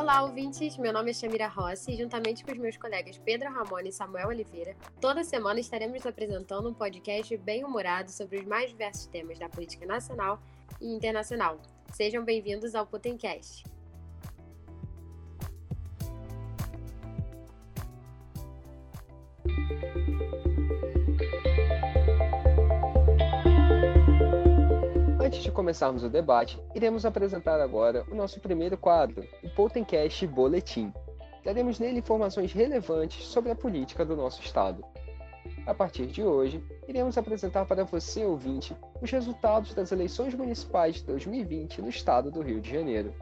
Olá, ouvintes! Meu nome é Shamira Rossi e, juntamente com os meus colegas Pedro Ramon e Samuel Oliveira, toda semana estaremos apresentando um podcast bem humorado sobre os mais diversos temas da política nacional e internacional. Sejam bem-vindos ao Potencast. Começarmos o debate, iremos apresentar agora o nosso primeiro quadro, o Potencast Boletim. Daremos nele informações relevantes sobre a política do nosso estado. A partir de hoje, iremos apresentar para você, ouvinte, os resultados das eleições municipais de 2020 no estado do Rio de Janeiro.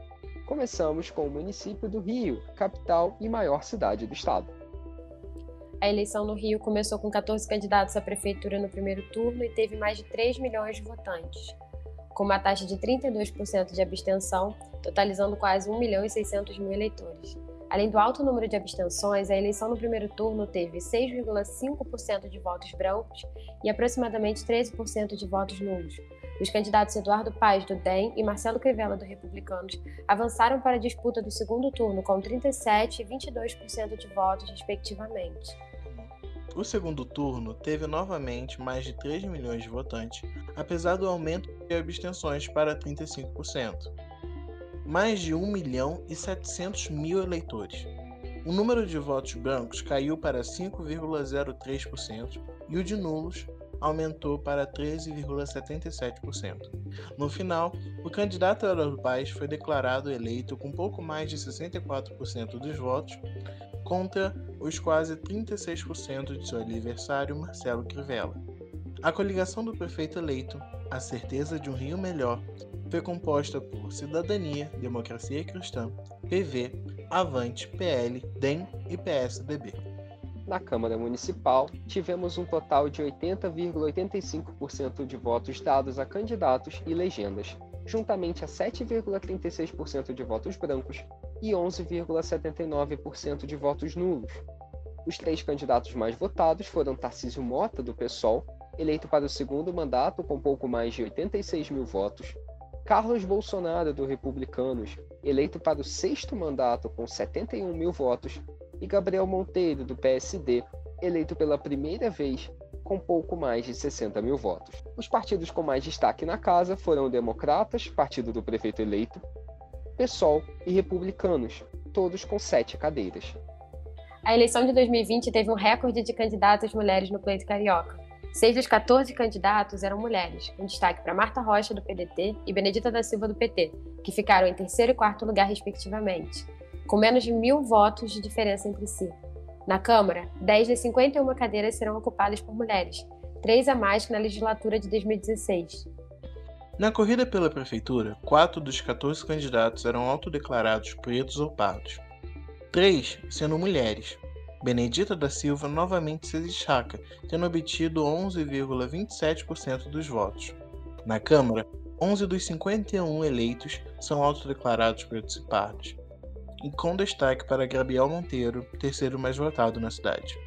Começamos com o município do Rio, capital e maior cidade do estado. A eleição no Rio começou com 14 candidatos à prefeitura no primeiro turno e teve mais de 3 milhões de votantes com uma taxa de 32% de abstenção, totalizando quase 1 milhão e 600 mil eleitores. Além do alto número de abstenções, a eleição no primeiro turno teve 6,5% de votos brancos e aproximadamente 13% de votos nulos. Os candidatos Eduardo Paes, do DEM, e Marcelo Crivella, do Republicanos, avançaram para a disputa do segundo turno com 37% e 22% de votos, respectivamente. O segundo turno teve novamente mais de 3 milhões de votantes, apesar do aumento de abstenções para 35%. Mais de 1 milhão e 700 mil eleitores. O número de votos brancos caiu para 5,03% e o de nulos aumentou para 13,77%. No final, o candidato Eduardo Paes foi declarado eleito com pouco mais de 64% dos votos, contra os quase 36% de seu adversário Marcelo Crivella. A coligação do prefeito eleito, A Certeza de um Rio Melhor, foi composta por Cidadania, Democracia Cristã, PV, Avante, PL, DEM e PSDB. Na Câmara Municipal, tivemos um total de 80,85% de votos dados a candidatos e legendas, juntamente a 7,36% de votos brancos e 11,79% de votos nulos. Os três candidatos mais votados foram Tarcísio Mota, do PSOL, eleito para o segundo mandato com pouco mais de 86 mil votos, Carlos Bolsonaro, do Republicanos, eleito para o sexto mandato com 71 mil votos, e Gabriel Monteiro, do PSD, eleito pela primeira vez com pouco mais de 60 mil votos. Os partidos com mais destaque na casa foram Democratas, partido do prefeito eleito, PSOL e Republicanos, todos com sete cadeiras. A eleição de 2020 teve um recorde de candidatas mulheres no pleito carioca. Seis dos 14 candidatos eram mulheres, com destaque para Marta Rocha, do PDT, e Benedita da Silva, do PT, que ficaram em terceiro e quarto lugar, respectivamente, com menos de mil votos de diferença entre si. Na Câmara, 10 das 51 cadeiras serão ocupadas por mulheres, três a mais que na legislatura de 2016. Na corrida pela prefeitura, quatro dos 14 candidatos eram autodeclarados pretos ou pardos. Três sendo mulheres. Benedita da Silva novamente se destaca, tendo obtido 11,27% dos votos. Na Câmara, 11 dos 51 eleitos são autodeclarados pretos e pardos e com destaque para Gabriel Monteiro, terceiro mais votado na cidade.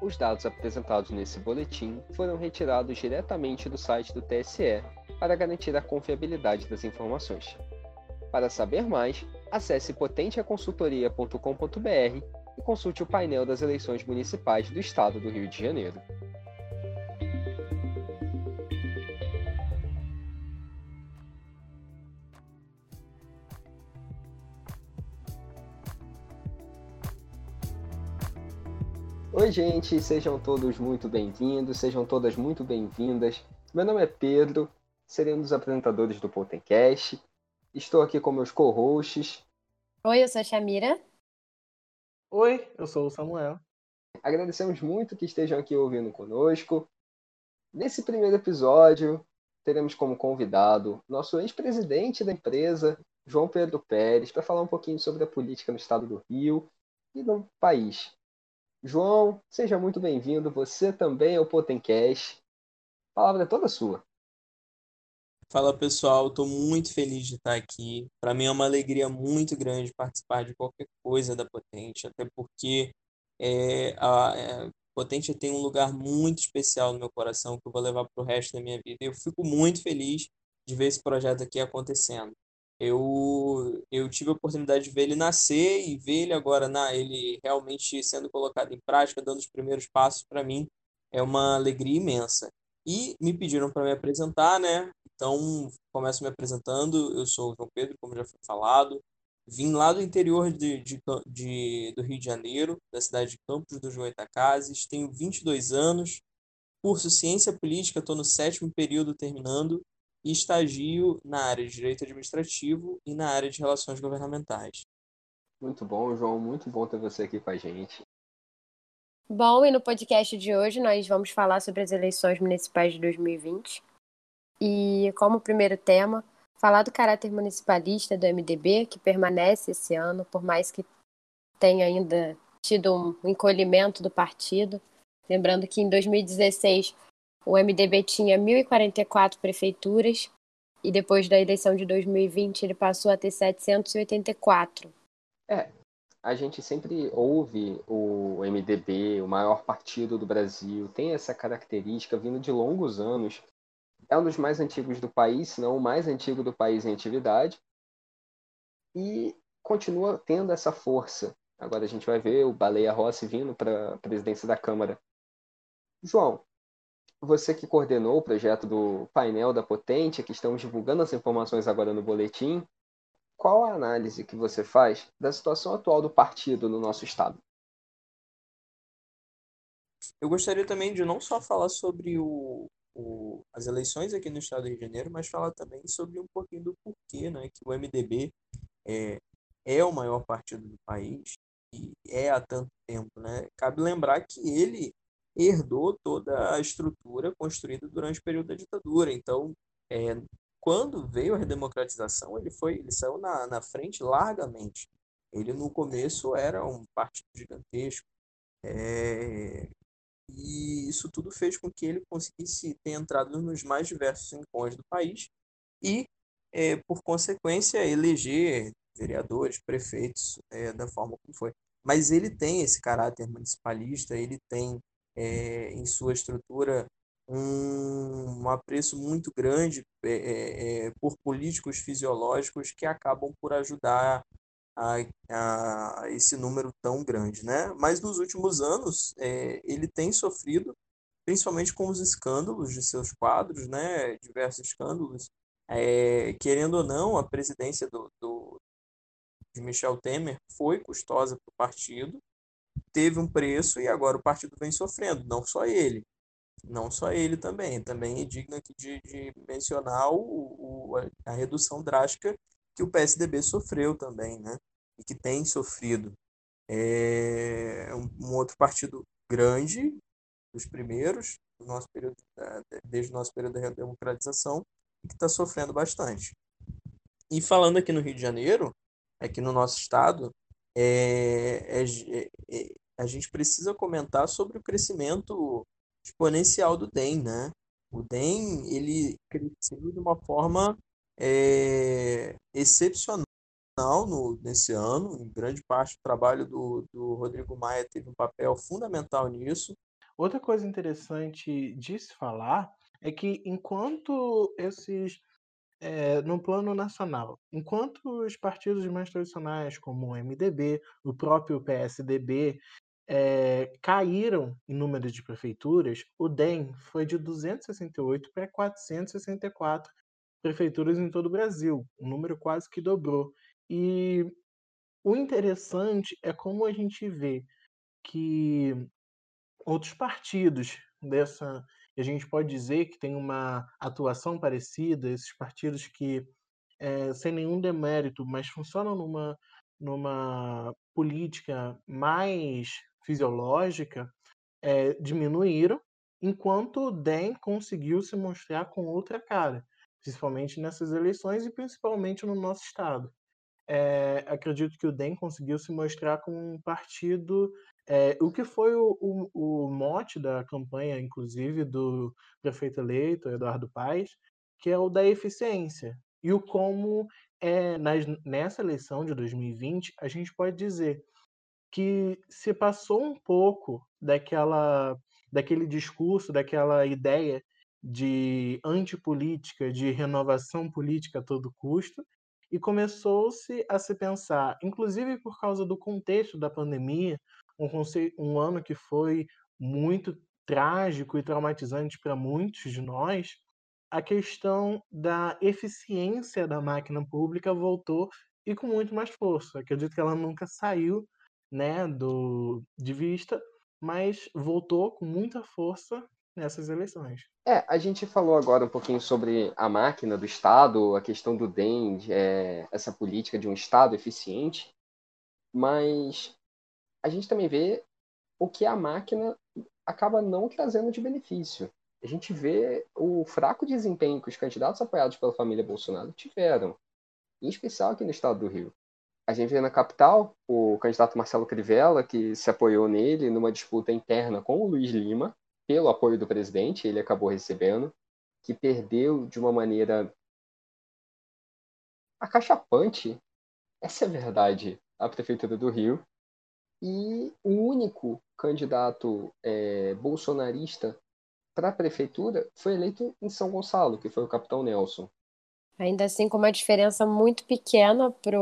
Os dados apresentados nesse boletim foram retirados diretamente do site do TSE para garantir a confiabilidade das informações. Para saber mais, acesse potenteaconsultoria.com.br e consulte o painel das eleições municipais do Estado do Rio de Janeiro. Oi, gente, sejam todos muito bem-vindos, sejam todas muito bem-vindas. Meu nome é Pedro, serei um dos apresentadores do Potencast. Estou aqui com meus co-hosts. Oi, eu sou a Shamira. Oi, eu sou o Samuel. Agradecemos muito que estejam aqui ouvindo conosco. Nesse primeiro episódio, teremos como convidado nosso ex-presidente da empresa, João Pedro Pérez, para falar um pouquinho sobre a política no estado do Rio e no país. João, seja muito bem-vindo. Você também é o Potencast. A palavra é toda sua. Fala pessoal, estou muito feliz de estar aqui. Para mim é uma alegria muito grande participar de qualquer coisa da Potente, até porque é, a, é, Potente tem um lugar muito especial no meu coração que eu vou levar para o resto da minha vida. Eu fico muito feliz de ver esse projeto aqui acontecendo. Eu, eu tive a oportunidade de ver ele nascer e ver ele agora, na, ele realmente sendo colocado em prática, dando os primeiros passos para mim, é uma alegria imensa. E me pediram para me apresentar, né? Então, começo me apresentando. Eu sou o João Pedro, como já foi falado. Vim lá do interior de, de, de, do Rio de Janeiro, da cidade de Campos dos Goitacazes. Tenho 22 anos. Curso Ciência Política, estou no sétimo período terminando. E estagio na área de Direito Administrativo e na área de Relações Governamentais. Muito bom, João. Muito bom ter você aqui com a gente. Bom, e no podcast de hoje nós vamos falar sobre as eleições municipais de 2020. E como primeiro tema, falar do caráter municipalista do MDB, que permanece esse ano, por mais que tenha ainda tido um encolhimento do partido. Lembrando que em 2016 o MDB tinha 1.044 prefeituras e depois da eleição de 2020 ele passou a ter 784. É, a gente sempre ouve o MDB, o maior partido do Brasil, tem essa característica vindo de longos anos. É um dos mais antigos do país, se não o mais antigo do país em atividade. E continua tendo essa força. Agora a gente vai ver o Baleia Rossi vindo para a presidência da Câmara. João, você que coordenou o projeto do painel da Potente, que estamos divulgando as informações agora no boletim, qual a análise que você faz da situação atual do partido no nosso estado? Eu gostaria também de não só falar sobre o, o, as eleições aqui no estado do Rio de Janeiro, mas falar também sobre um pouquinho do porquê né, que o MDB é, é o maior partido do país e é há tanto tempo. Né? Cabe lembrar que ele herdou toda a estrutura construída durante o período da ditadura. Então, é, quando veio a redemocratização, ele foi, ele saiu na, na frente largamente. Ele no começo era um partido gigantesco, é, e isso tudo fez com que ele conseguisse ter entrado nos mais diversos rincões do país e, é, por consequência, eleger vereadores, prefeitos é, da forma como foi. Mas ele tem esse caráter municipalista, ele tem é, em sua estrutura um, um apreço muito grande é, é, por políticos fisiológicos que acabam por ajudar a, a, esse número tão grande, né? Mas nos últimos anos é, ele tem sofrido, principalmente com os escândalos de seus quadros, né? Diversos escândalos. Querendo ou não, a presidência do, do, de Michel Temer foi custosa para o partido, teve um preço e agora o partido vem sofrendo, não só ele, não só ele também, também é digno aqui de, de mencionar o, o, a redução drástica que o PSDB sofreu também, né? E que tem sofrido. É um, um outro partido grande, dos primeiros, do nosso período, desde o nosso período da democratização, e que está sofrendo bastante. E falando aqui no Rio de Janeiro, aqui no nosso estado, é, é, é, a gente precisa comentar sobre o crescimento exponencial do DEM, né? O DEM, ele cresceu de uma forma é, excepcional no, nesse ano. Em grande parte, o trabalho do, do Rodrigo Maia teve um papel fundamental nisso. Outra coisa interessante de se falar é que enquanto esses é, no plano nacional, enquanto os partidos mais tradicionais, como o MDB, o próprio PSDB, é, caíram em número de prefeituras, o DEM foi de 268 para 464 prefeituras em todo o Brasil, um número quase que dobrou. E o interessante é como a gente vê que outros partidos dessa, a gente pode dizer que tem uma atuação parecida, esses partidos que, é, sem nenhum demérito, mas funcionam numa, numa política mais fisiológica é, diminuíram, enquanto o DEM conseguiu se mostrar com outra cara, principalmente nessas eleições e principalmente no nosso estado. É, acredito que o DEM conseguiu se mostrar com um partido, é, o que foi o, o, o, mote da campanha, inclusive, do prefeito eleito, Eduardo Paes, que é o da eficiência. E o como, é, nas, nessa eleição de 2020, a gente pode dizer que se passou um pouco daquela daquele discurso, daquela ideia de antipolítica, de renovação política a todo custo, e começou-se a se pensar, inclusive por causa do contexto da pandemia, um, um ano que foi muito trágico e traumatizante para muitos de nós, a questão da eficiência da máquina pública voltou e com muito mais força. Acredito que ela nunca saiu né, do, de vista, mas voltou com muita força nessas eleições. É, a gente falou agora um pouquinho sobre a máquina do Estado, a questão do DEM, é, essa política de um Estado eficiente, mas a gente também vê o que a máquina acaba não trazendo de benefício. A gente vê o fraco desempenho que os candidatos apoiados pela família Bolsonaro tiveram, em especial aqui no estado do Rio. A gente vê na capital o candidato Marcelo Crivella, que se apoiou nele numa disputa interna com o Luiz Lima, pelo apoio do presidente, ele acabou recebendo, que perdeu de uma maneira acachapante, essa é a verdade, a prefeitura do Rio. E o único candidato é, bolsonarista para a prefeitura foi eleito em São Gonçalo, que foi o capitão Nelson. Ainda assim, com uma diferença muito pequena para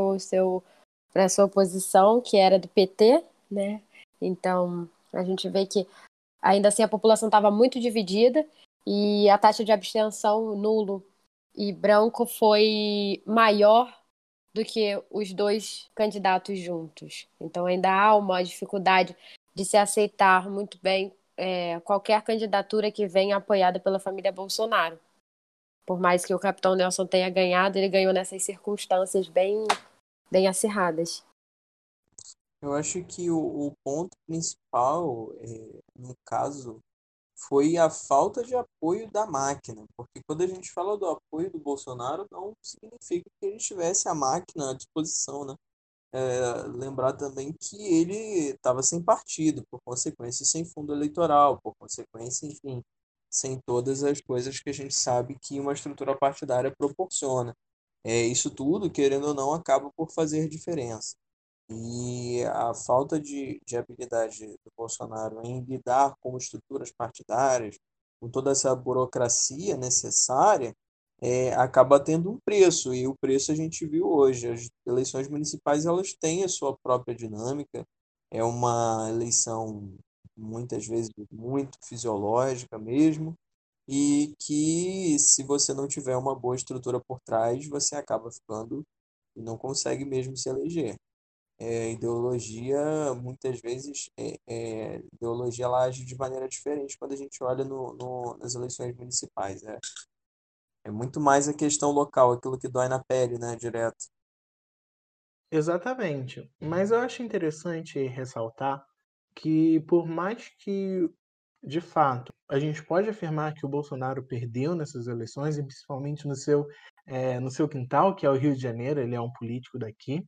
para sua oposição, que era do PT, né? Então, a gente vê que ainda assim a população estava muito dividida e a taxa de abstenção nulo e branco foi maior do que os dois candidatos juntos. Então ainda há uma dificuldade de se aceitar muito bem é, qualquer candidatura que venha apoiada pela família Bolsonaro. Por mais que o capitão Nelson tenha ganhado, ele ganhou nessas circunstâncias bem, bem acirradas. Eu acho que o, o ponto principal, é, no caso, foi a falta de apoio da máquina. Porque quando a gente fala do apoio do Bolsonaro, não significa que ele tivesse a máquina à disposição, né? É, lembrar também que ele estava sem partido, por consequência, sem fundo eleitoral, por consequência, enfim, sem todas as coisas que a gente sabe que uma estrutura partidária proporciona. É, isso tudo, querendo ou não, acaba por fazer diferença. E a falta de, de habilidade do Bolsonaro em lidar com estruturas partidárias, com toda essa burocracia necessária, é, acaba tendo um preço, e o preço a gente viu hoje. As eleições municipais elas têm a sua própria dinâmica, é uma eleição muitas vezes muito fisiológica mesmo, e que se você não tiver uma boa estrutura por trás, você acaba ficando e não consegue mesmo se eleger. É, ideologia, muitas vezes, é, é, ideologia ela age de maneira diferente quando a gente olha no, no, nas eleições municipais. Né? É muito mais a questão local, aquilo que dói na pele, né, direto. Exatamente. Mas eu acho interessante ressaltar que, por mais que, de fato, a gente pode afirmar que o Bolsonaro perdeu nessas eleições, e principalmente no seu, é, no seu quintal, que é o Rio de Janeiro, ele é um político daqui,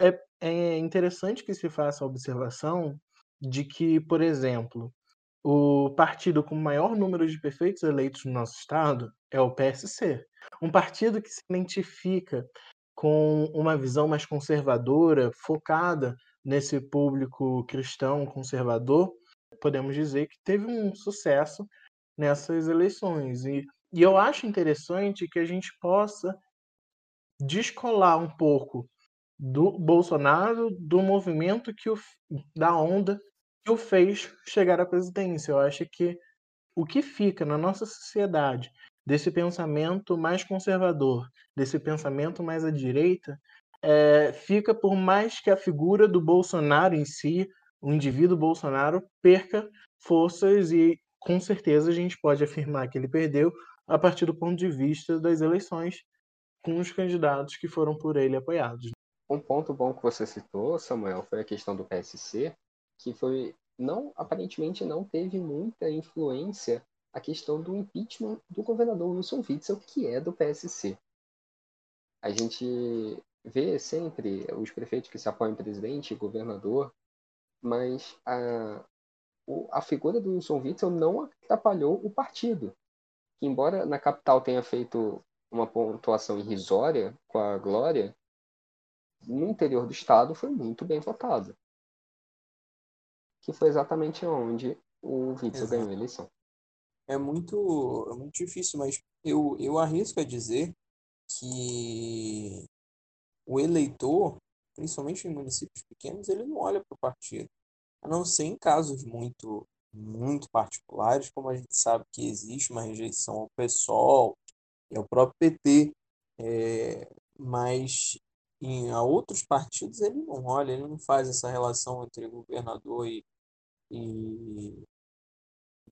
é, é interessante que se faça a observação de que, por exemplo, o partido com o maior número de prefeitos eleitos no nosso estado é o PSC. Um partido que se identifica com uma visão mais conservadora, focada nesse público cristão conservador, podemos dizer que teve um sucesso nessas eleições. E, e eu acho interessante que a gente possa descolar um pouco do Bolsonaro do movimento que o, da onda que o fez chegar à presidência. Eu acho que o que fica na nossa sociedade desse pensamento mais conservador, desse pensamento mais à direita, é, fica por mais que a figura do Bolsonaro em si, o indivíduo Bolsonaro, perca forças e com certeza a gente pode afirmar que ele perdeu a partir do ponto de vista das eleições com os candidatos que foram por ele apoiados. Um ponto bom que você citou, Samuel, foi a questão do PSC, que foi não aparentemente não teve muita influência a questão do impeachment do governador Wilson Witzel, que é do PSC. A gente vê sempre os prefeitos que se apoiam presidente e governador, mas a, a figura do Wilson Witzel não atrapalhou o partido. Que, embora na capital tenha feito uma pontuação irrisória com a Glória, no interior do estado foi muito bem votado. Que foi exatamente onde o Witzel Exato. ganhou a eleição. É muito, é muito difícil, mas eu, eu arrisco a dizer que o eleitor, principalmente em municípios pequenos, ele não olha para o partido. A não ser em casos muito, muito particulares, como a gente sabe que existe uma rejeição ao PSOL e ao próprio PT. É, mas em a outros partidos ele não olha, ele não faz essa relação entre governador e, e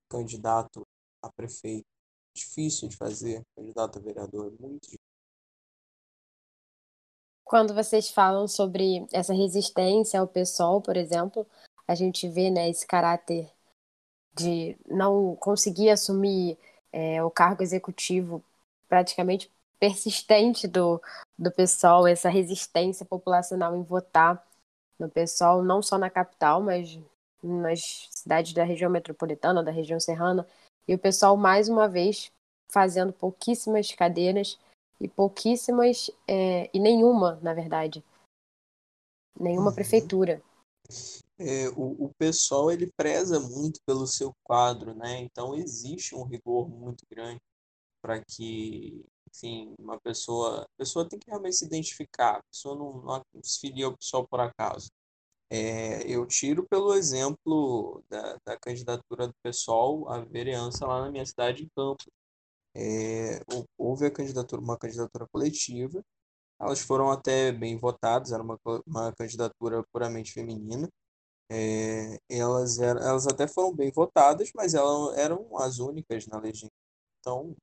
candidato a prefeito. Difícil de fazer, candidato a vereador, muito difícil. Quando vocês falam sobre essa resistência ao PSOL, por exemplo, a gente vê né, esse caráter de não conseguir assumir é, o cargo executivo praticamente persistente do, do PSOL, essa resistência populacional em votar no PSOL, não só na capital, mas nas cidades da região metropolitana, da região serrana, e o pessoal mais uma vez fazendo pouquíssimas cadeiras e pouquíssimas é, e nenhuma, na verdade, nenhuma uhum. prefeitura. É, o, o pessoal ele preza muito pelo seu quadro, né? Então existe um rigor muito grande para que enfim, uma pessoa, a pessoa tem que realmente se identificar, a pessoa não, não se filia ao pessoal por acaso. É, eu tiro pelo exemplo da, da candidatura do pessoal à vereança lá na minha cidade, em Campos. É, houve a candidatura, uma candidatura coletiva, elas foram até bem votadas, era uma, uma candidatura puramente feminina. É, elas, eram, elas até foram bem votadas, mas elas eram as únicas na legenda. Então,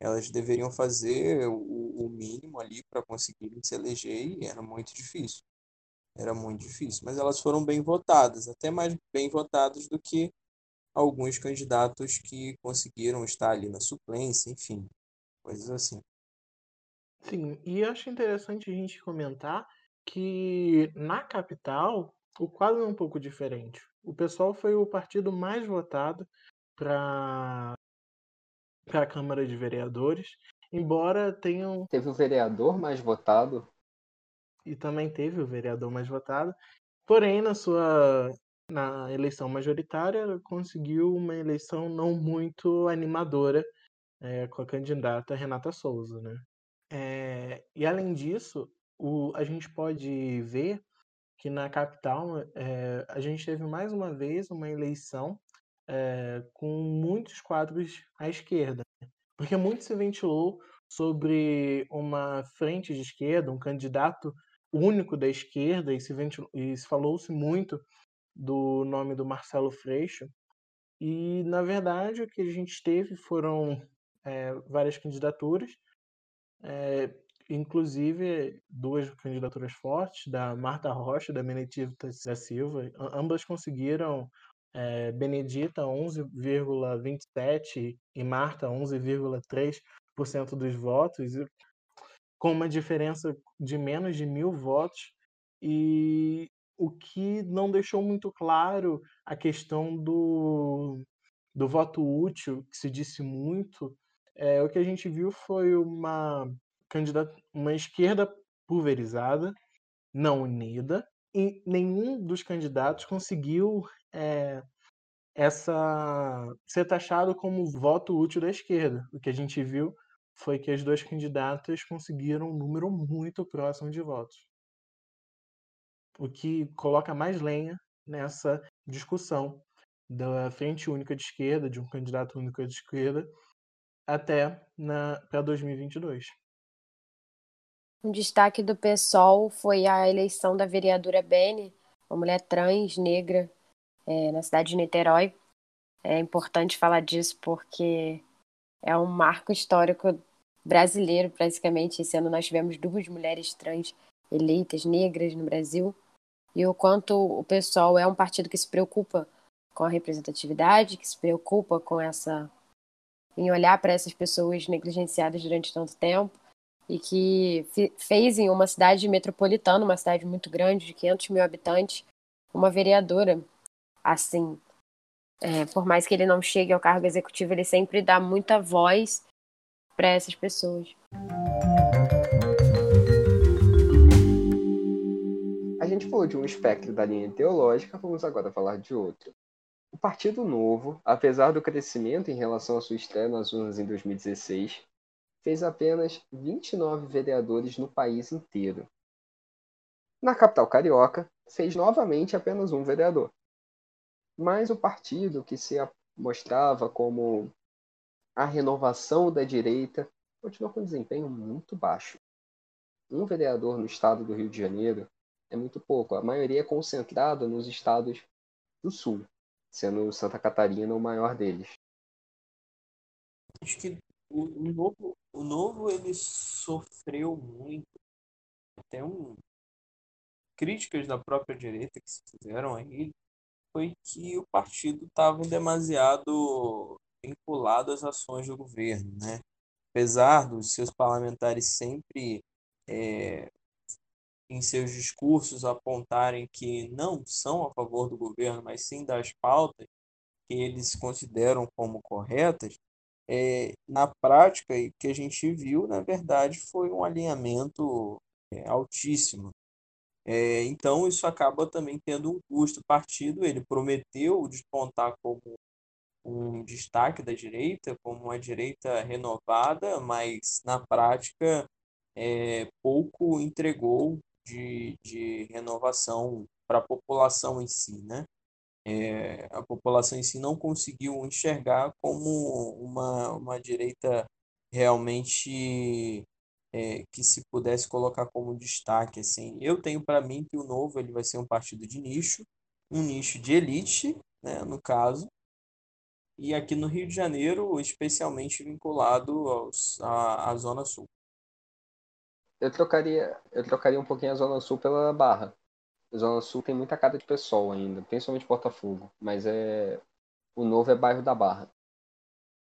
elas deveriam fazer o, o mínimo ali para conseguirem se eleger e era muito difícil. Era muito difícil, mas elas foram bem votadas, até mais bem votadas do que alguns candidatos que conseguiram estar ali na suplência, enfim, coisas assim. Sim, e acho interessante a gente comentar que na capital o quadro é um pouco diferente. O pessoal foi o partido mais votado para para a Câmara de Vereadores, embora tenham. Teve o vereador mais votado. E também teve o vereador mais votado. Porém, na sua na eleição majoritária, conseguiu uma eleição não muito animadora é, com a candidata Renata Souza. Né? É, e além disso, o, a gente pode ver que na capital é, a gente teve mais uma vez uma eleição com muitos quadros à esquerda, né? porque muito se ventilou sobre uma frente de esquerda, um candidato único da esquerda, e se, e se falou-se muito do nome do Marcelo Freixo. E, na verdade, o que a gente teve foram é, várias candidaturas, é, inclusive duas candidaturas fortes, da Marta Rocha e da Benedita da Silva. Ambas conseguiram é, Benedita 11,27% e Marta 11,3% dos votos, com uma diferença de menos de mil votos, e o que não deixou muito claro a questão do, do voto útil, que se disse muito, é, o que a gente viu foi uma, candidata, uma esquerda pulverizada, não unida, e nenhum dos candidatos conseguiu é, essa ser taxado como voto útil da esquerda. O que a gente viu foi que as duas candidatas conseguiram um número muito próximo de votos. O que coloca mais lenha nessa discussão da frente única de esquerda, de um candidato único de esquerda, até para 2022. Um destaque do PSOL foi a eleição da vereadora Bene, uma mulher trans, negra, é, na cidade de Niterói. É importante falar disso porque é um marco histórico brasileiro, praticamente. Esse ano nós tivemos duas mulheres trans eleitas, negras, no Brasil. E o quanto o pessoal é um partido que se preocupa com a representatividade, que se preocupa com essa. em olhar para essas pessoas negligenciadas durante tanto tempo e que fez em uma cidade metropolitana, uma cidade muito grande, de 500 mil habitantes, uma vereadora assim, é, por mais que ele não chegue ao cargo executivo, ele sempre dá muita voz para essas pessoas. Gente falou de um espectro da linha teológica, vamos agora falar de outro. O Partido Novo, apesar do crescimento em relação à sua estreia nas urnas em 2016, fez apenas 29 vereadores no país inteiro. Na capital carioca, fez novamente apenas um vereador. Mas o partido que se mostrava como a renovação da direita continua com um desempenho muito baixo. Um vereador no estado do Rio de Janeiro é muito pouco. A maioria é concentrada nos estados do sul, sendo Santa Catarina o maior deles. Acho que o, novo, o novo ele sofreu muito. Até um críticas da própria direita que se fizeram a ele foi que o partido estava demasiado vinculado às ações do governo, né? Apesar dos seus parlamentares sempre é, em seus discursos apontarem que não são a favor do governo, mas sim das pautas que eles consideram como corretas, é, na prática, o que a gente viu, na verdade, foi um alinhamento é, altíssimo. É, então, isso acaba também tendo um custo. O partido ele prometeu despontar como um destaque da direita, como uma direita renovada, mas na prática é, pouco entregou de, de renovação para a população em si, né? É, a população em si não conseguiu enxergar como uma, uma direita realmente é, que se pudesse colocar como destaque assim eu tenho para mim que o novo ele vai ser um partido de nicho um nicho de elite né, no caso e aqui no Rio de Janeiro especialmente vinculado aos, à, à zona sul eu trocaria, eu trocaria um pouquinho a Zona Sul pela Barra. A Zona Sul tem muita cara de pessoal ainda, principalmente Botafogo, mas é o novo é bairro da Barra.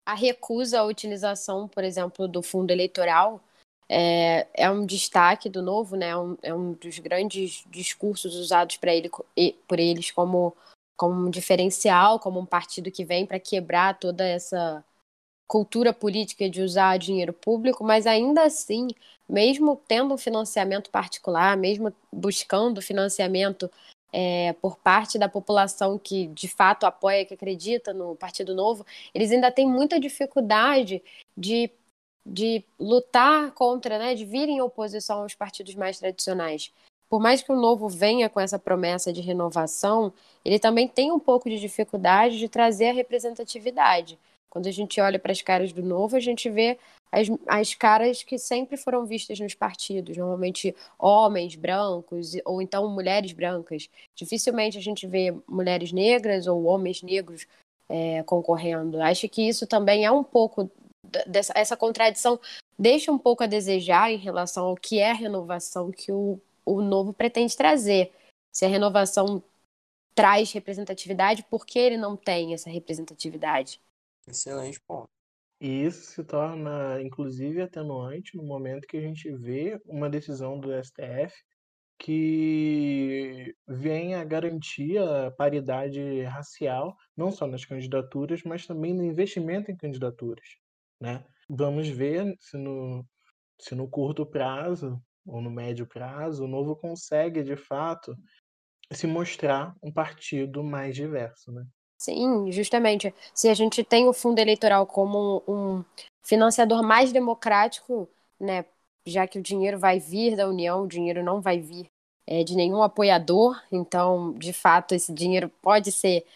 A recusa à utilização, por exemplo, do fundo eleitoral é, é um destaque do novo, né? É um, é um dos grandes discursos usados para ele, por eles como, como um diferencial, como um partido que vem para quebrar toda essa cultura política de usar dinheiro público, mas ainda assim mesmo tendo um financiamento particular, mesmo buscando financiamento é, por parte da população que de fato apoia, que acredita no Partido Novo, eles ainda têm muita dificuldade de, de lutar contra, né, de vir em oposição aos partidos mais tradicionais. Por mais que o Novo venha com essa promessa de renovação, ele também tem um pouco de dificuldade de trazer a representatividade. Quando a gente olha para as caras do Novo, a gente vê as, as caras que sempre foram vistas nos partidos, normalmente homens brancos ou então mulheres brancas. Dificilmente a gente vê mulheres negras ou homens negros é, concorrendo. Acho que isso também é um pouco dessa essa contradição deixa um pouco a desejar em relação ao que é a renovação que o, o novo pretende trazer. Se a renovação traz representatividade, por que ele não tem essa representatividade? Excelente ponto. E isso se torna, inclusive, atenuante no momento que a gente vê uma decisão do STF que vem a garantir a paridade racial, não só nas candidaturas, mas também no investimento em candidaturas. Né? Vamos ver se no, se no curto prazo ou no médio prazo o Novo consegue, de fato, se mostrar um partido mais diverso. Né? Sim, justamente. Se a gente tem o fundo eleitoral como um financiador mais democrático, né, já que o dinheiro vai vir da União, o dinheiro não vai vir é, de nenhum apoiador, então, de fato, esse dinheiro pode ser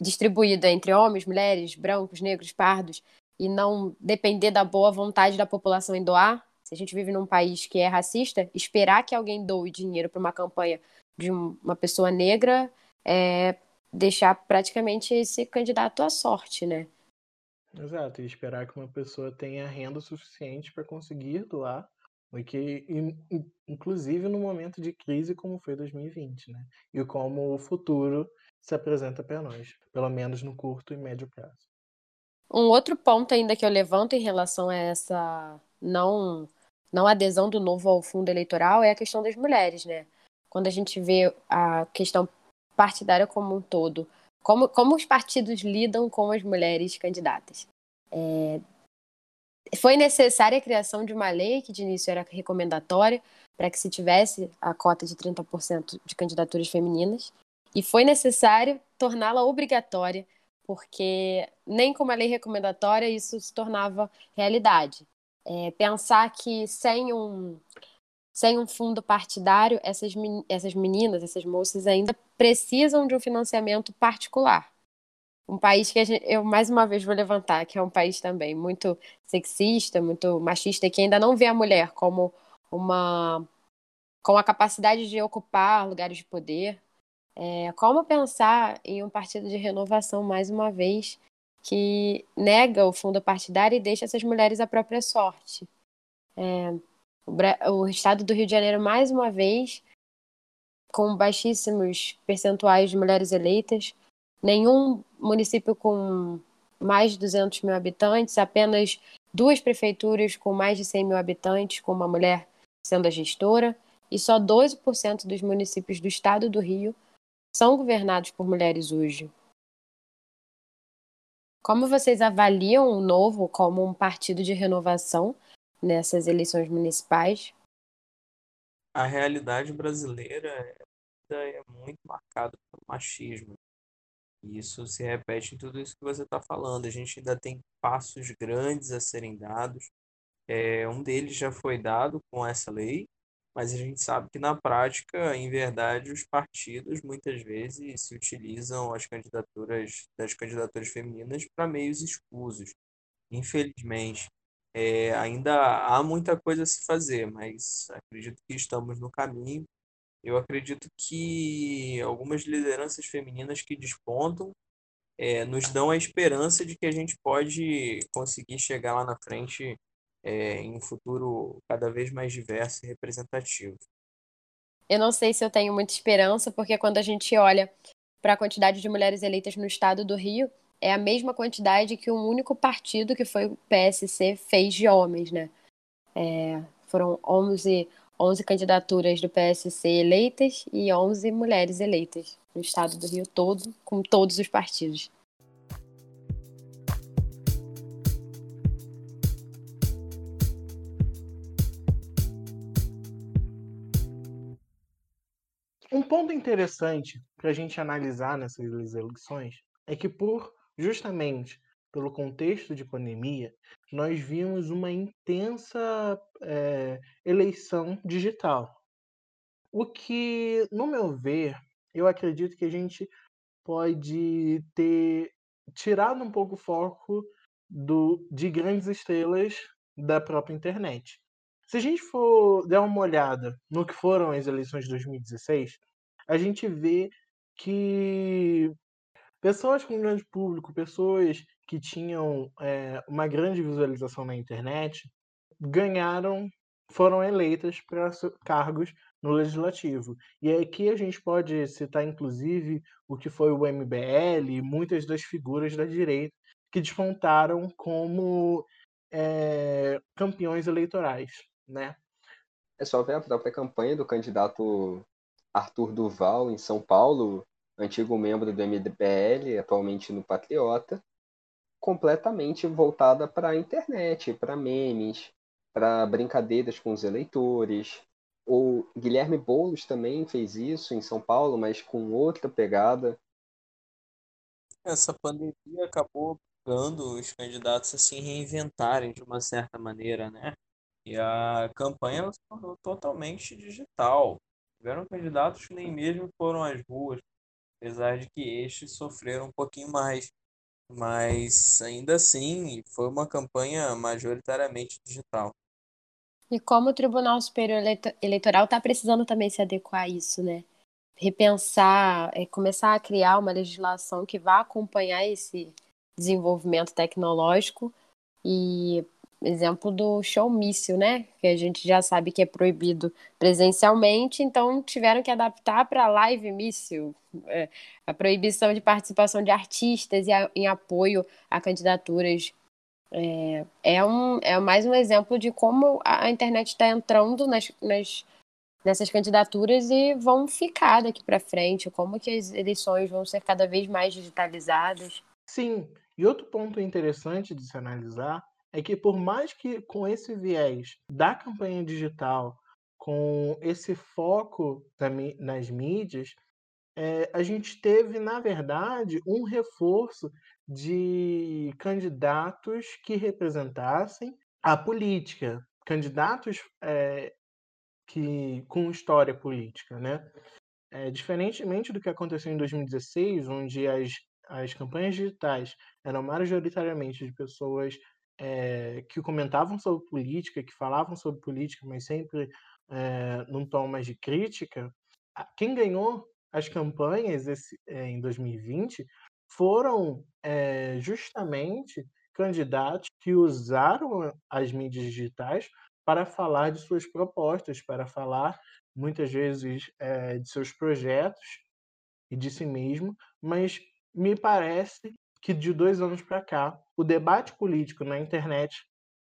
distribuído entre homens, mulheres, brancos, negros, pardos, e não depender da boa vontade da população em doar. Se a gente vive num país que é racista, esperar que alguém doe dinheiro para uma campanha de uma pessoa negra é, deixar praticamente esse candidato à sorte, né? Exato, e esperar que uma pessoa tenha renda suficiente para conseguir doar, e que, inclusive no momento de crise como foi 2020, né? E como o futuro se apresenta para nós, pelo menos no curto e médio prazo. Um outro ponto ainda que eu levanto em relação a essa não não adesão do novo ao fundo eleitoral é a questão das mulheres, né? Quando a gente vê a questão partidária como um todo. Como, como os partidos lidam com as mulheres candidatas. É, foi necessária a criação de uma lei que de início era recomendatória para que se tivesse a cota de 30% de candidaturas femininas e foi necessário torná-la obrigatória porque nem com uma lei recomendatória isso se tornava realidade. É, pensar que sem um sem um fundo partidário, essas, essas meninas, essas moças ainda precisam de um financiamento particular. Um país que gente, eu mais uma vez vou levantar, que é um país também muito sexista, muito machista, que ainda não vê a mulher como uma com a capacidade de ocupar lugares de poder. É, como pensar em um partido de renovação mais uma vez que nega o fundo partidário e deixa essas mulheres à própria sorte? É, o, estado do Rio de Janeiro, mais uma vez, com baixíssimos percentuais de mulheres eleitas, nenhum município com mais de 200 mil habitantes, apenas duas prefeituras com mais de 100 mil habitantes, com uma mulher sendo a gestora, e só 12% dos municípios do estado do Rio são governados por mulheres hoje. Como vocês avaliam o Novo como um partido de renovação nessas eleições municipais? A realidade brasileira é muito marcada pelo machismo. E isso se repete em tudo isso que você está falando. A gente ainda tem passos grandes a serem dados. É, um deles já foi dado com essa lei, mas a gente sabe que na prática, em verdade, os partidos muitas vezes se utilizam as candidaturas das candidaturas femininas para meios escusos. Infelizmente, é, ainda há muita coisa a se fazer, mas acredito que estamos no caminho. Eu acredito que algumas lideranças femininas que despontam é, nos dão a esperança de que a gente pode conseguir chegar lá na frente é, em um futuro cada vez mais diverso e representativo. Eu não sei se eu tenho muita esperança, porque quando a gente olha para a quantidade de mulheres eleitas no estado do Rio, é a mesma quantidade que um único partido, que foi o PSC, fez de homens, né? É, foram 11, 11 candidaturas do PSC eleitas e 11 mulheres eleitas no estado do Rio todo, com todos os partidos. Um ponto interessante para a gente analisar nessas eleições é que, por justamente pelo contexto de pandemia, nós vimos uma intensa é, eleição digital. O que, no meu ver, eu acredito que a gente pode ter tirado um pouco o foco do, de grandes estrelas da própria internet. Se a gente for dar uma olhada no que foram as eleições de 2016, a gente vê que pessoas com grande público, pessoas que tinham é, uma grande visualização na internet, ganharam, foram eleitas para cargos no legislativo. E aqui a gente pode citar, inclusive, o que foi o MBL e muitas das figuras da direita que despontaram como é, campeões eleitorais né? É só ver a própria campanha do candidato Arthur Duval em São Paulo, antigo membro do MDBL, atualmente no Patriota, completamente voltada para a internet, para memes, para brincadeiras com os eleitores. O Guilherme Boulos também fez isso em São Paulo, mas com outra pegada. Essa pandemia acabou dando os candidatos a se reinventarem de uma certa maneira, né? E a campanha se tornou totalmente digital. Tiveram candidatos que nem mesmo foram às ruas, apesar de que estes sofreram um pouquinho mais. Mas ainda assim, foi uma campanha majoritariamente digital. E como o Tribunal Superior Eleitoral está precisando também se adequar a isso, né? Repensar, é, começar a criar uma legislação que vá acompanhar esse desenvolvimento tecnológico e exemplo do showmício, né? Que a gente já sabe que é proibido presencialmente, então tiveram que adaptar para live mício. É, a proibição de participação de artistas e a, em apoio a candidaturas. É, é, um, é mais um exemplo de como a internet está entrando nas, nas, nessas candidaturas e vão ficar daqui para frente, como que as eleições vão ser cada vez mais digitalizadas. Sim, e outro ponto interessante de se analisar é que por mais que com esse viés da campanha digital, com esse foco nas mídias, é, a gente teve, na verdade, um reforço de candidatos que representassem a política, candidatos é, que com história política, né? É, diferentemente do que aconteceu em 2016, onde as, as campanhas digitais eram majoritariamente de pessoas é, que comentavam sobre política, que falavam sobre política, mas sempre é, num tom mais de crítica, quem ganhou as campanhas esse, é, em 2020 foram é, justamente candidatos que usaram as mídias digitais para falar de suas propostas, para falar muitas vezes é, de seus projetos e de si mesmo, mas me parece que de dois anos para cá o debate político na internet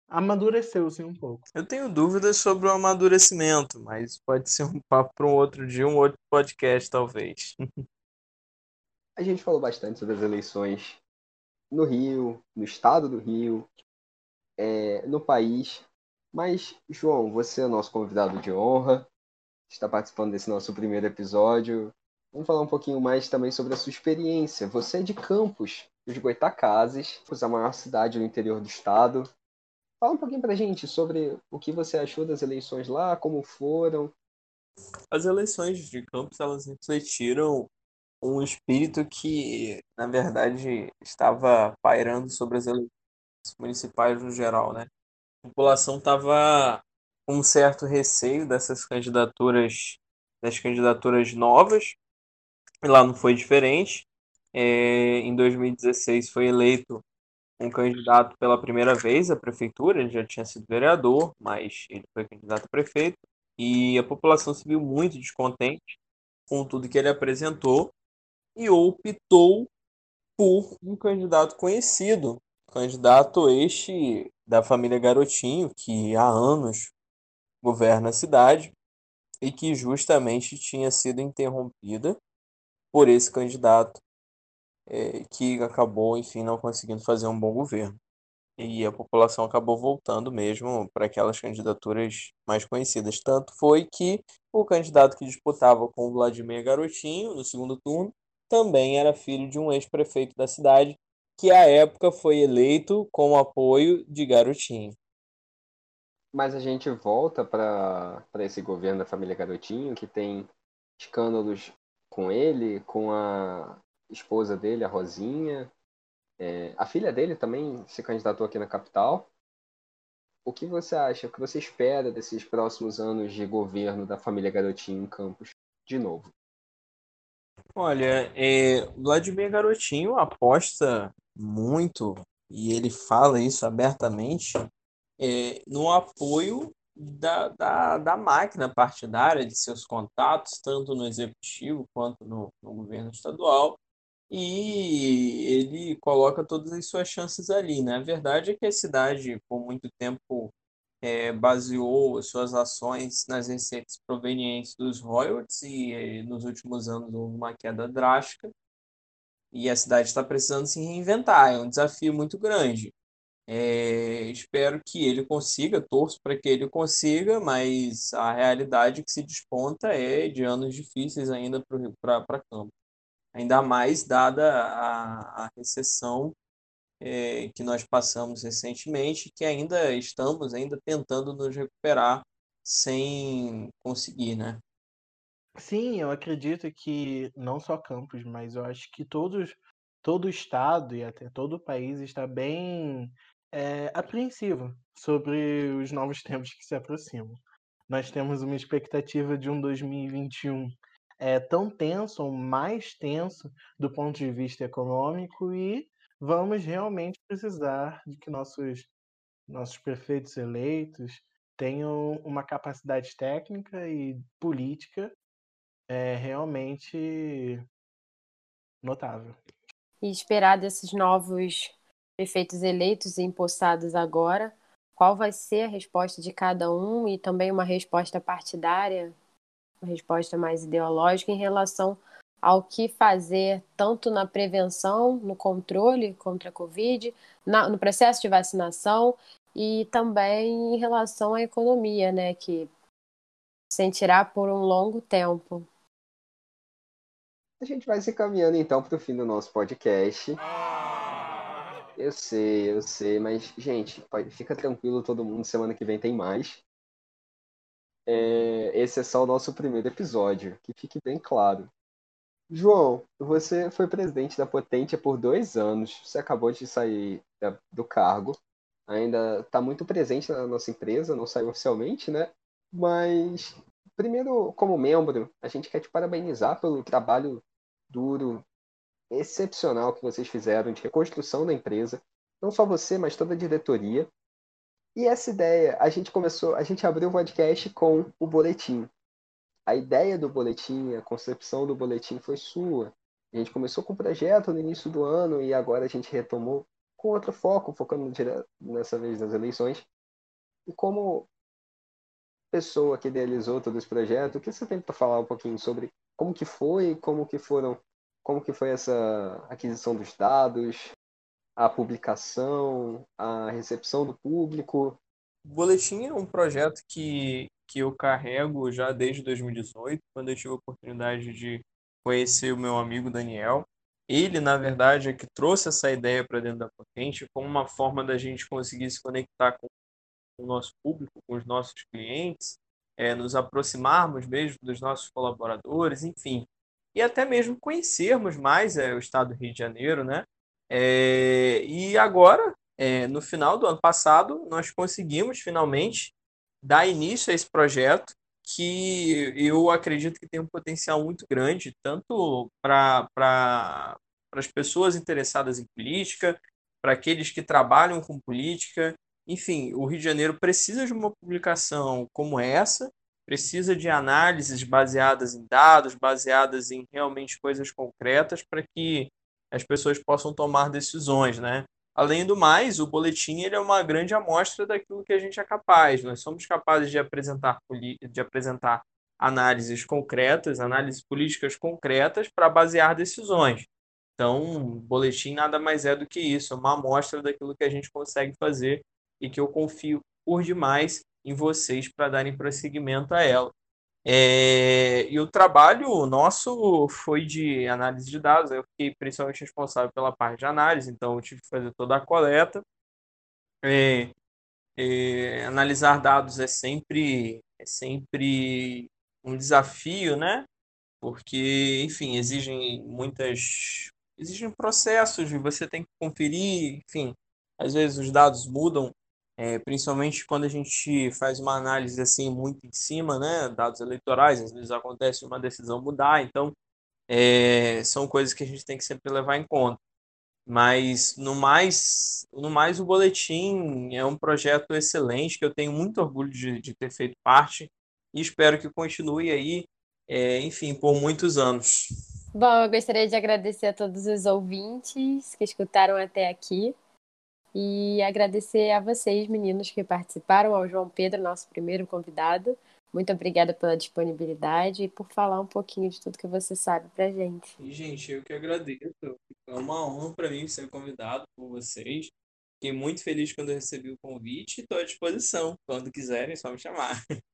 amadureceu-se um pouco. Eu tenho dúvidas sobre o amadurecimento, mas pode ser um papo para um outro dia, um outro podcast, talvez. A gente falou bastante sobre as eleições no Rio, no estado do Rio, é, no país. Mas, João, você é nosso convidado de honra, está participando desse nosso primeiro episódio. Vamos falar um pouquinho mais também sobre a sua experiência. Você é de Campos, de Goitacazes, a maior cidade do interior do estado. Fala um pouquinho pra gente sobre o que você achou das eleições lá, como foram. As eleições de Campos, elas refletiram um espírito que, na verdade, estava pairando sobre as eleições municipais no geral, né? A população estava com um certo receio dessas candidaturas, das candidaturas novas, e lá não foi diferente. É, em 2016 foi eleito um candidato pela primeira vez à prefeitura, ele já tinha sido vereador, mas ele foi candidato a prefeito, e a população se viu muito descontente com tudo que ele apresentou, e optou por um candidato conhecido, candidato este da família Garotinho, que há anos governa a cidade e que justamente tinha sido interrompida por esse candidato é, que acabou, enfim, não conseguindo fazer um bom governo. E a população acabou voltando mesmo para aquelas candidaturas mais conhecidas. Tanto foi que o candidato que disputava com o Vladimir Garotinho no segundo turno também era filho de um ex-prefeito da cidade, que à época foi eleito com o apoio de Garotinho. Mas a gente volta para esse governo da família Garotinho, que tem escândalos com ele, com a esposa dele, a Rosinha. É, a filha dele também se candidatou aqui na capital. O que você acha, o que você espera desses próximos anos de governo da família Garotinho em Campos, de novo? Olha, é, Vladimir Garotinho aposta muito, e ele fala isso abertamente, é, no apoio da, da, da máquina partidária, de seus contatos, tanto no executivo quanto no, no governo estadual, e ele coloca todas as suas chances ali. Né? A verdade é que a cidade, por muito tempo, é, baseou suas ações nas receitas provenientes dos royalties e eh, nos últimos anos houve uma queda drástica e a cidade está precisando se reinventar. É um desafio muito grande. É, espero que ele consiga, torço para que ele consiga, mas a realidade que se desponta é de anos difíceis ainda para campo. Ainda mais dada a, a recessão é, que nós passamos recentemente, que ainda estamos ainda tentando nos recuperar sem conseguir, né? Sim, eu acredito que não só Campos, mas eu acho que todos, todo o estado e até todo o país está bem é, apreensivo sobre os novos tempos que se aproximam. Nós temos uma expectativa de um 2021 é, tão tenso, ou mais tenso, do ponto de vista econômico, e vamos realmente precisar de que nossos, nossos prefeitos eleitos tenham uma capacidade técnica e política é, realmente notável. E esperar desses novos prefeitos eleitos e empossados agora, qual vai ser a resposta de cada um e também uma resposta partidária, resposta mais ideológica em relação ao que fazer tanto na prevenção, no controle contra a Covid, na, no processo de vacinação e também em relação à economia, né, que sentirá por um longo tempo. A gente vai se caminhando então para o fim do nosso podcast. Eu sei, eu sei, mas gente, fica tranquilo todo mundo, semana que vem tem mais. É, esse é só o nosso primeiro episódio, que fique bem claro. João, você foi presidente da Potentia por dois anos. Você acabou de sair do cargo. Ainda está muito presente na nossa empresa, não saiu oficialmente, né? Mas, primeiro, como membro, a gente quer te parabenizar pelo trabalho duro, excepcional que vocês fizeram de reconstrução da empresa. Não só você, mas toda a diretoria. E essa ideia, a gente começou, a gente abriu o podcast com o boletim. A ideia do boletim, a concepção do boletim foi sua. A gente começou com o projeto no início do ano e agora a gente retomou com outro foco, focando nessa vez nas eleições. E como pessoa que idealizou todo esse projeto, o que você tem para falar um pouquinho sobre como que foi, como que foram, como que foi essa aquisição dos dados, a publicação, a recepção do público? O Boletim é um projeto que, que eu carrego já desde 2018, quando eu tive a oportunidade de conhecer o meu amigo Daniel. Ele, na verdade, é que trouxe essa ideia para dentro da Potente como uma forma da gente conseguir se conectar com o nosso público, com os nossos clientes, é, nos aproximarmos mesmo dos nossos colaboradores, enfim, e até mesmo conhecermos mais é, o estado do Rio de Janeiro, né? É, e agora, é, no final do ano passado, nós conseguimos finalmente dar início a esse projeto que eu acredito que tem um potencial muito grande, tanto para pra, as pessoas interessadas em política, para aqueles que trabalham com política. Enfim, o Rio de Janeiro precisa de uma publicação como essa, precisa de análises baseadas em dados, baseadas em realmente coisas concretas, para que as pessoas possam tomar decisões, né? Além do mais, o boletim ele é uma grande amostra daquilo que a gente é capaz. Nós somos capazes de apresentar, de apresentar análises concretas, análises políticas concretas para basear decisões. Então, o boletim nada mais é do que isso, é uma amostra daquilo que a gente consegue fazer e que eu confio por demais em vocês para darem prosseguimento a ela. É, e o trabalho nosso foi de análise de dados. Eu fiquei principalmente responsável pela parte de análise, então eu tive que fazer toda a coleta. É, é, analisar dados é sempre, é sempre um desafio, né? Porque, enfim, exigem muitas. Exigem processos, você tem que conferir, enfim, às vezes os dados mudam é, principalmente quando a gente faz uma análise assim muito em cima, né, dados eleitorais, às vezes acontece uma decisão mudar, então é, são coisas que a gente tem que sempre levar em conta. Mas no mais, no mais o boletim é um projeto excelente que eu tenho muito orgulho de, de ter feito parte e espero que continue aí, é, enfim, por muitos anos. Bom, eu gostaria de agradecer a todos os ouvintes que escutaram até aqui. E agradecer a vocês, meninos, que participaram, ao João Pedro, nosso primeiro convidado. Muito obrigada pela disponibilidade e por falar um pouquinho de tudo que você sabe pra gente. E, gente, eu que agradeço. É uma honra para mim ser convidado por vocês. Fiquei muito feliz quando eu recebi o convite e estou à disposição. Quando quiserem, é só me chamar.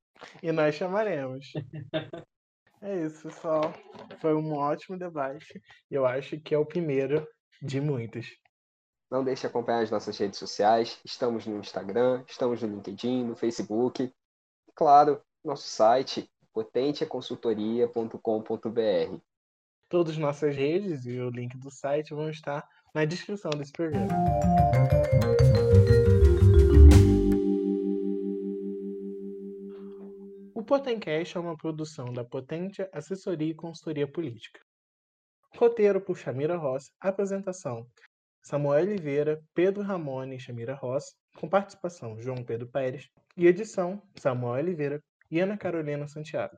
E nós chamaremos. é isso, pessoal. Foi um ótimo debate. Eu acho que é o primeiro de muitos. Não deixe de acompanhar as nossas redes sociais. Estamos no Instagram, estamos no LinkedIn, no Facebook. E, claro, nosso site potenteaconsultoria.com.br. Todas as nossas redes e o link do site vão estar na descrição desse programa. O Potencast é uma produção da Potente Assessoria e Consultoria Política. Roteiro por Chamira Ross. Apresentação Samuel Oliveira, Pedro Ramone e Chamira Ross, com participação João Pedro Pérez, e edição Samuel Oliveira e Ana Carolina Santiago.